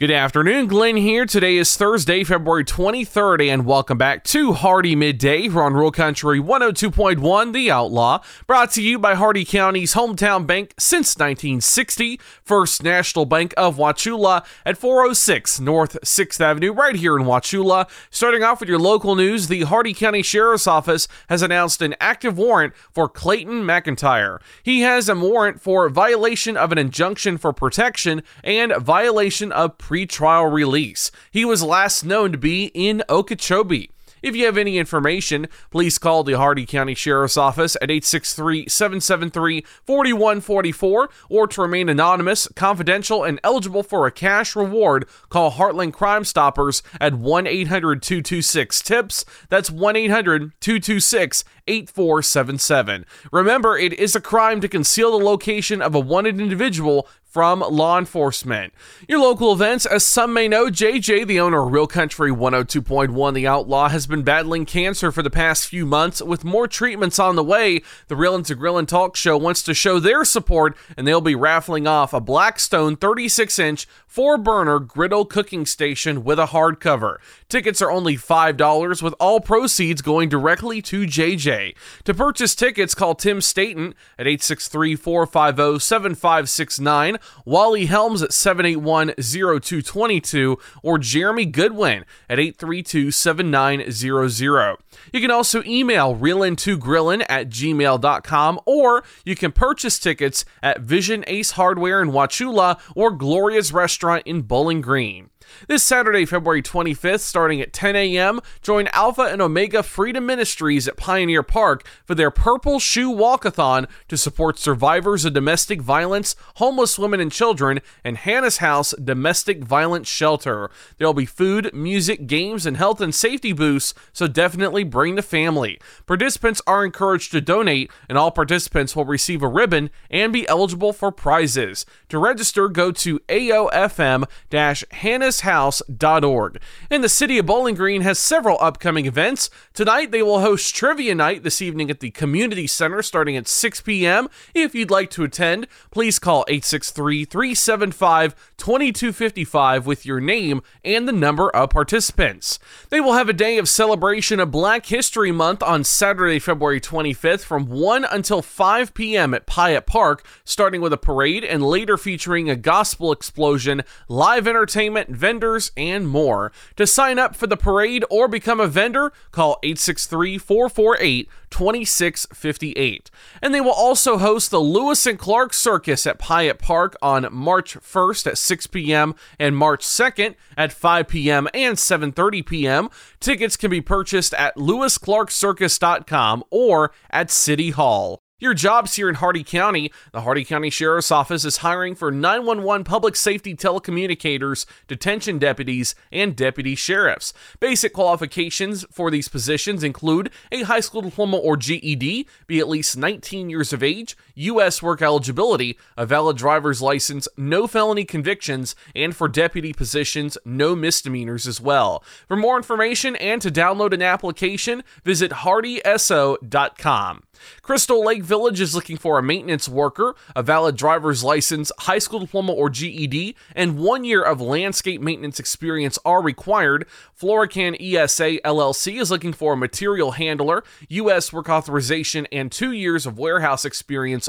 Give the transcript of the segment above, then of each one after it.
Good afternoon, Glenn here. Today is Thursday, February 23rd, and welcome back to Hardee Midday here on Real Country 102.1 The Outlaw, brought to you by Hardee County's hometown bank since 1960, First National Bank of Wauchula at 406 North 6th Avenue, right here in Wauchula. Starting off with your local news, the Hardee County Sheriff's Office has announced an active warrant for Clayton McIntyre. He has a warrant for violation of an injunction for protection and violation of pre-trial release. He was last known to be in Okeechobee. If you have any information, please call the Hardee County Sheriff's Office at 863 773 4144 or to remain anonymous, confidential, and eligible for a cash reward, call Heartland Crime Stoppers at 1 800 226 TIPS. That's 1 800 226 8477. Remember, it is a crime to conceal the location of a wanted individual from law enforcement. Your local events, as some may know, JJ, the owner of Reel Country 102.1 The Outlaw, has been battling cancer for the past few months. With more treatments on the way, the Real to Grillin' Talk Show wants to show their support, and they'll be raffling off a Blackstone 36 inch four burner griddle cooking station with a hardcover. Tickets are only $5, with all proceeds going directly to JJ. To purchase tickets, call Tim Staten at 863 450 7569, Wally Helms at 781 0222, or Jeremy Goodwin at 832 7900. You can also email reelin2grillin at gmail.com, or you can purchase tickets at Vision Ace Hardware in Wauchula or Gloria's Restaurant in Bowling Green. This Saturday, February 25th, starting at 10 a.m., join Alpha and Omega Freedom Ministries at Pioneer Park for their Purple Shoe Walkathon to support survivors of domestic violence, homeless women and children, and Hannah's House Domestic Violence Shelter. There will be food, music, games, and health and safety booths, so definitely bring the family. Participants are encouraged to donate, and all participants will receive a ribbon and be eligible for prizes. To register, go to aofm-hannah's house.org. And the city of Bowling Green has several upcoming events. Tonight, they will host Trivia Night this evening at the Community Center starting at 6 p.m. If you'd like to attend, please call 863 375 2255 with your name and the number of participants. They will have a day of celebration of Black History Month on Saturday, February 25th from 1 until 5 p.m. at Pyatt Park, starting with a parade and later featuring a gospel explosion, live entertainment, and more. To sign up for the parade or become a vendor, call 863 448 2658. And they will also host the Lewis and Clark Circus at Pyatt Park on March 1st at 6 p.m. and March 2nd at 5 p.m. and 7:30 p.m. Tickets can be purchased at lewisclarkcircus.com or at City Hall. Your jobs here in Hardee County. The Hardee County Sheriff's Office is hiring for 911 public safety telecommunicators, detention deputies, and deputy sheriffs. Basic qualifications for these positions include a high school diploma or GED, be at least 19 years of age, U.S. work eligibility, a valid driver's license, no felony convictions, and for deputy positions, no misdemeanors as well. For more information and to download an application, visit hardeeso.com. Crystal Lake Village is looking for a maintenance worker, a valid driver's license, high school diploma or GED, and one year of landscape maintenance experience are required. Florikan ESA LLC is looking for a material handler, U.S. work authorization, and two years of warehouse experience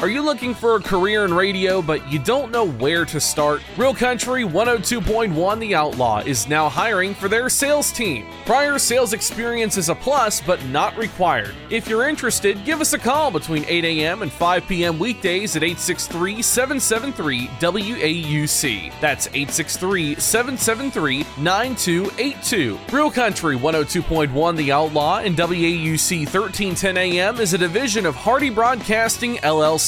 Are you looking for a career in radio but you don't know where to start? Real Country 102.1 The Outlaw is now hiring for their sales team. Prior sales experience is a plus but not required. If you're interested, give us a call between 8 a.m. and 5 p.m. weekdays at 863 773 WAUC. That's 863 773 9282. Real Country 102.1 The Outlaw and WAUC 1310 a.m. is a division of Hardee Broadcasting LLC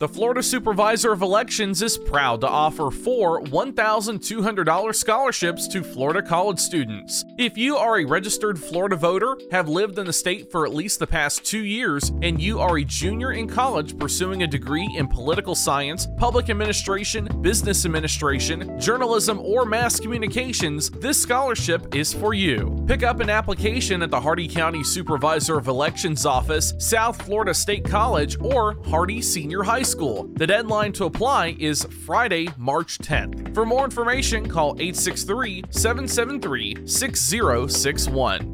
The Florida Supervisor of Elections is proud to offer four $1,200 scholarships to Florida college students. If you are a registered Florida voter, have lived in the state for at least the past two years, and you are a junior in college pursuing a degree in political science, public administration, business administration, journalism, or mass communications, this scholarship is for you. Pick up an application at the Hardee County Supervisor of Elections office, South Florida State College, or Hardee Senior High School. The deadline to apply is Friday, March 10th. For more information, call 863 773 6061.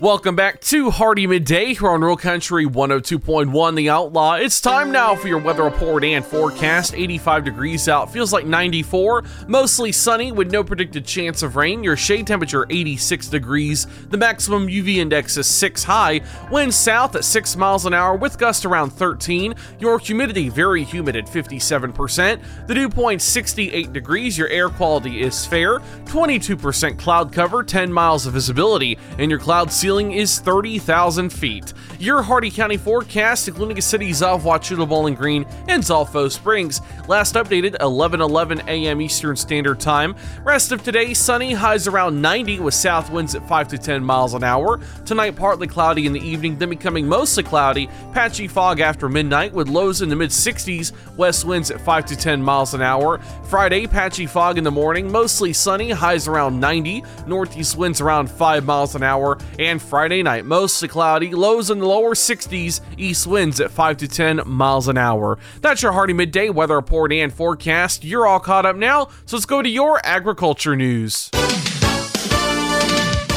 Welcome back to Hardee Midday here on Real Country 102.1 The Outlaw. It's time now for your weather report and forecast. 85 degrees out, feels like 94. Mostly sunny with no predicted chance of rain. Your shade temperature 86 degrees. The maximum UV index is 6 high. Wind south at 6 miles an hour with gust around 13. Your humidity very humid at 57%. The dew point 68 degrees. Your air quality is fair. 22% cloud cover, 10 miles of visibility, and your cloud ceiling ceiling is 30,000 feet. Your Hardee County forecast, including the cities of Wauchula Bowling Green and Zolfo Springs, last updated 11:11 a.m. Eastern Standard Time. Rest of today, sunny, highs around 90 with south winds at 5 to 10 miles an hour. Tonight, partly cloudy in the evening, then becoming mostly cloudy, patchy fog after midnight with lows in the mid 60s, west winds at 5 to 10 miles an hour. Friday, patchy fog in the morning, mostly sunny, highs around 90, northeast winds around 5 miles an hour, and Friday night, mostly cloudy, lows in the lower 60s, east winds at 5 to 10 miles an hour. That's your Hardee Midday weather report and forecast. You're all caught up now, so let's go to your agriculture news.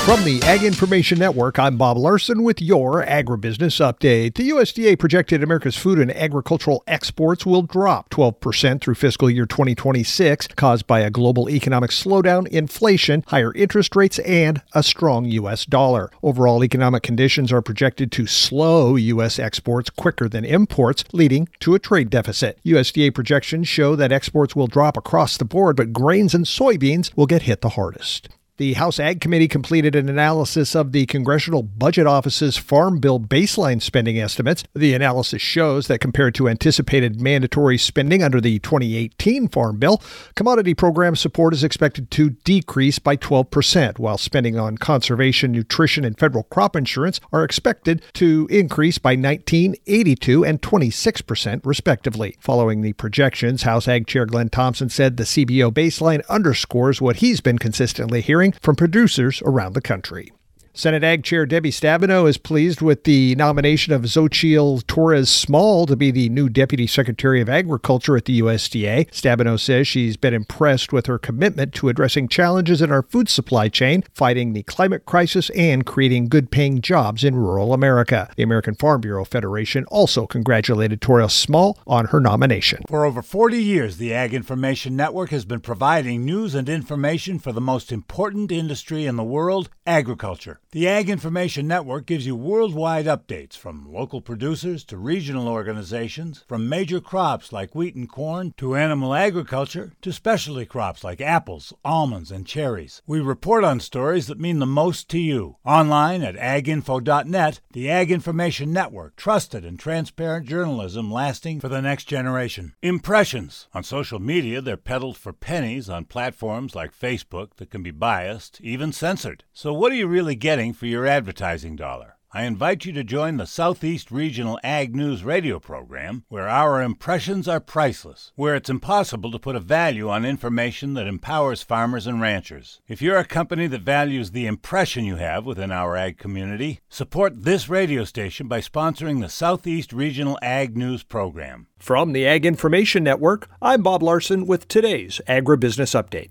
From the Ag Information Network, I'm Bob Larson with your agribusiness update. The USDA projected America's food and agricultural exports will drop 12% through fiscal year 2026, caused by a global economic slowdown, inflation, higher interest rates, and a strong U.S. dollar. Overall economic conditions are projected to slow U.S. exports quicker than imports, leading to a trade deficit. USDA projections show that exports will drop across the board, but grains and soybeans will get hit the hardest. The House Ag Committee completed an analysis of the Congressional Budget Office's Farm Bill baseline spending estimates. The analysis shows that compared to anticipated mandatory spending under the 2018 Farm Bill, commodity program support is expected to decrease by 12%, while spending on conservation, nutrition, and federal crop insurance are expected to increase by 19, 82, and 26%, respectively. Following the projections, House Ag Chair Glenn Thompson said the CBO baseline underscores what he's been consistently hearing from producers around the country. Senate Ag Chair Debbie Stabenow is pleased with the nomination of Xochitl Torres Small to be the new Deputy Secretary of Agriculture at the USDA. Stabenow says she's been impressed with her commitment to addressing challenges in our food supply chain, fighting the climate crisis, and creating good paying jobs in rural America. The American Farm Bureau Federation also congratulated Torres Small on her nomination. For over 40 years, the Ag Information Network has been providing news and information for the most important industry in the world agriculture. The Ag Information Network gives you worldwide updates from local producers to regional organizations, from major crops like wheat and corn to animal agriculture to specialty crops like apples, almonds, and cherries. We report on stories that mean the most to you. Online at aginfo.net, the Ag Information Network, trusted and transparent journalism lasting for the next generation. Impressions. On social media, they're peddled for pennies on platforms like Facebook that can be biased, even censored. So, what are you really getting? For your advertising dollar. I invite you to join the Southeast Regional Ag News radio program, where our impressions are priceless, where it's impossible to put a value on information that empowers farmers and ranchers. If you're a company that values the impression you have within our ag community, support this radio station by sponsoring the Southeast Regional Ag News program. From the Ag Information Network, I'm Bob Larson with today's Agribusiness Update.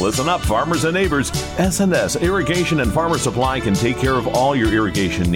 Listen up, farmers and neighbors. SNS Irrigation and Farmer Supply can take care of all your irrigation needs,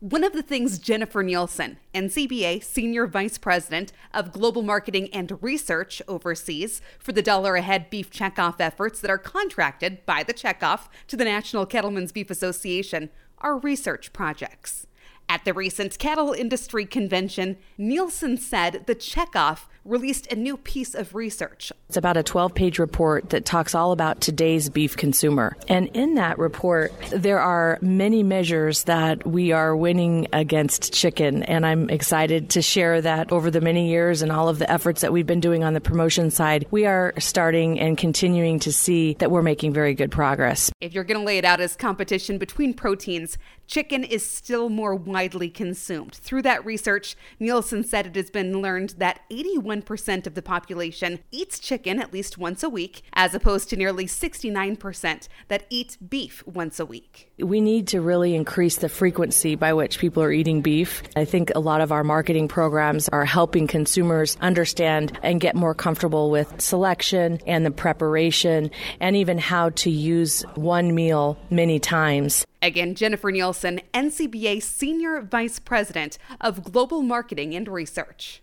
One of the things Jennifer Nielsen, NCBA Senior Vice President of Global Marketing and Research, oversees for the Dollar Ahead Beef Checkoff efforts that are contracted by the Checkoff to the National Cattlemen's Beef Association are research projects. At the recent Cattle Industry Convention, Nielsen said the Checkoff released a new piece of research. It's about a 12 page report that talks all about today's beef consumer. And in that report, there are many measures that we are winning against chicken. And I'm excited to share that over the many years and all of the efforts that we've been doing on the promotion side, we are starting and continuing to see that we're making very good progress. If you're going to lay it out as competition between proteins, chicken is still more widely consumed. Through that research, Nielsen said it has been learned that 81% of the population eats chicken at least once a week, as opposed to nearly 69% that eat beef once a week. We need to really increase the frequency by which people are eating beef. I think a lot of our marketing programs are helping consumers understand and get more comfortable with selection and the preparation and even how to use one meal many times. Again, Jennifer Nielsen, NCBA Senior Vice President of Global Marketing and Research.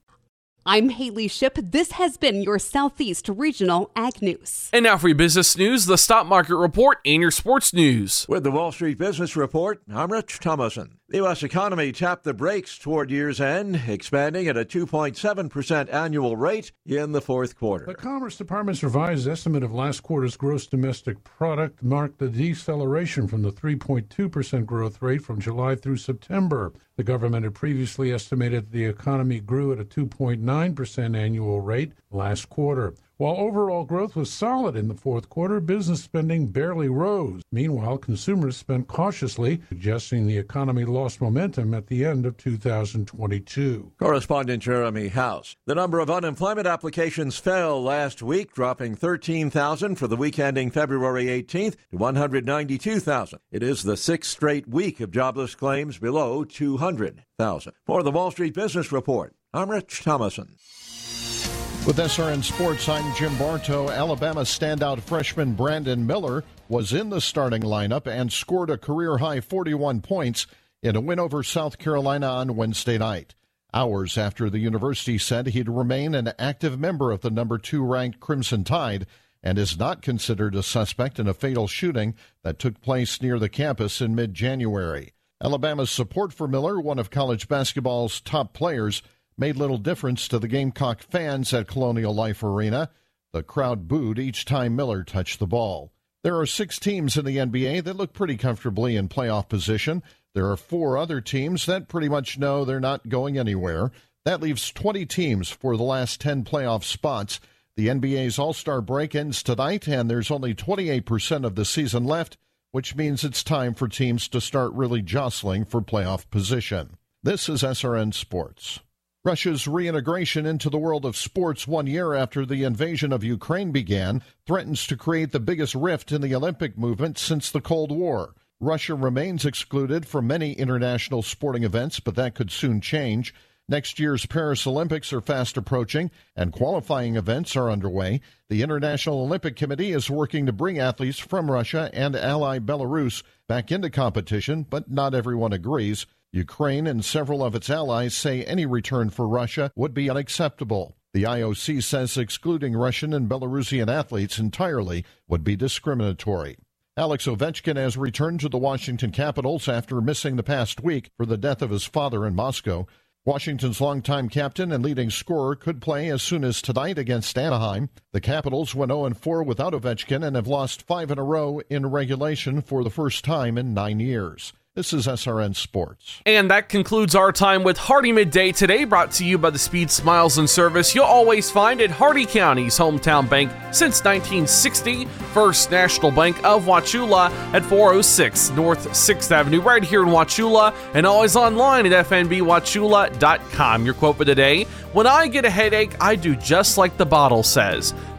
I'm Haley Ship. This has been your Southeast Regional Ag News. And now for your business news, the stock market report, and your sports news. With the Wall Street Business Report, I'm Rich Thomason. The U.S. economy tapped the brakes toward year's end, expanding at a 2.7% annual rate in the fourth quarter. The Commerce Department's revised estimate of last quarter's gross domestic product marked a deceleration from the 3.2% growth rate from July through September. The government had previously estimated the economy grew at a 2.9% annual rate last quarter. While overall growth was solid in the fourth quarter, business spending barely rose. Meanwhile, consumers spent cautiously, suggesting the economy lost momentum at the end of 2022. Correspondent Jeremy House. The number of unemployment applications fell last week, dropping 13,000 for the week ending February 18th to 192,000. It is the sixth straight week of jobless claims below 200,000. For the Wall Street Business Report, I'm Rich Thomason. With SRN Sports, I'm Jim Bartow. Alabama standout freshman Brandon Miller was in the starting lineup and scored a career high 41 points in a win over South Carolina on Wednesday night. Hours after the university said he'd remain an active member of the number two ranked Crimson Tide and is not considered a suspect in a fatal shooting that took place near the campus in mid January. Alabama's support for Miller, one of college basketball's top players, made little difference to the Gamecock fans at Colonial Life Arena. The crowd booed each time Miller touched the ball. There are six teams in the NBA that look pretty comfortably in playoff position. There are four other teams that pretty much know they're not going anywhere. That leaves 20 teams for the last 10 playoff spots. The NBA's All Star break ends tonight, and there's only 28% of the season left, which means it's time for teams to start really jostling for playoff position. This is SRN Sports. Russia's reintegration into the world of sports one year after the invasion of Ukraine began threatens to create the biggest rift in the Olympic movement since the Cold War. Russia remains excluded from many international sporting events, but that could soon change. Next year's Paris Olympics are fast approaching, and qualifying events are underway. The International Olympic Committee is working to bring athletes from Russia and ally Belarus back into competition, but not everyone agrees. Ukraine and several of its allies say any return for Russia would be unacceptable. The IOC says excluding Russian and Belarusian athletes entirely would be discriminatory. Alex Ovechkin has returned to the Washington Capitals after missing the past week for the death of his father in Moscow. Washington's longtime captain and leading scorer could play as soon as tonight against Anaheim. The Capitals went 0 4 without Ovechkin and have lost five in a row in regulation for the first time in nine years. This is SRN Sports. And that concludes our time with Hardee Midday today, brought to you by the Speed Smiles and Service you'll always find at Hardee County's hometown bank since 1960, First National Bank of Wauchula at 406 North 6th Avenue, right here in Wauchula, and always online at fnbwauchula.com. Your quote for today When I get a headache, I do just like the bottle says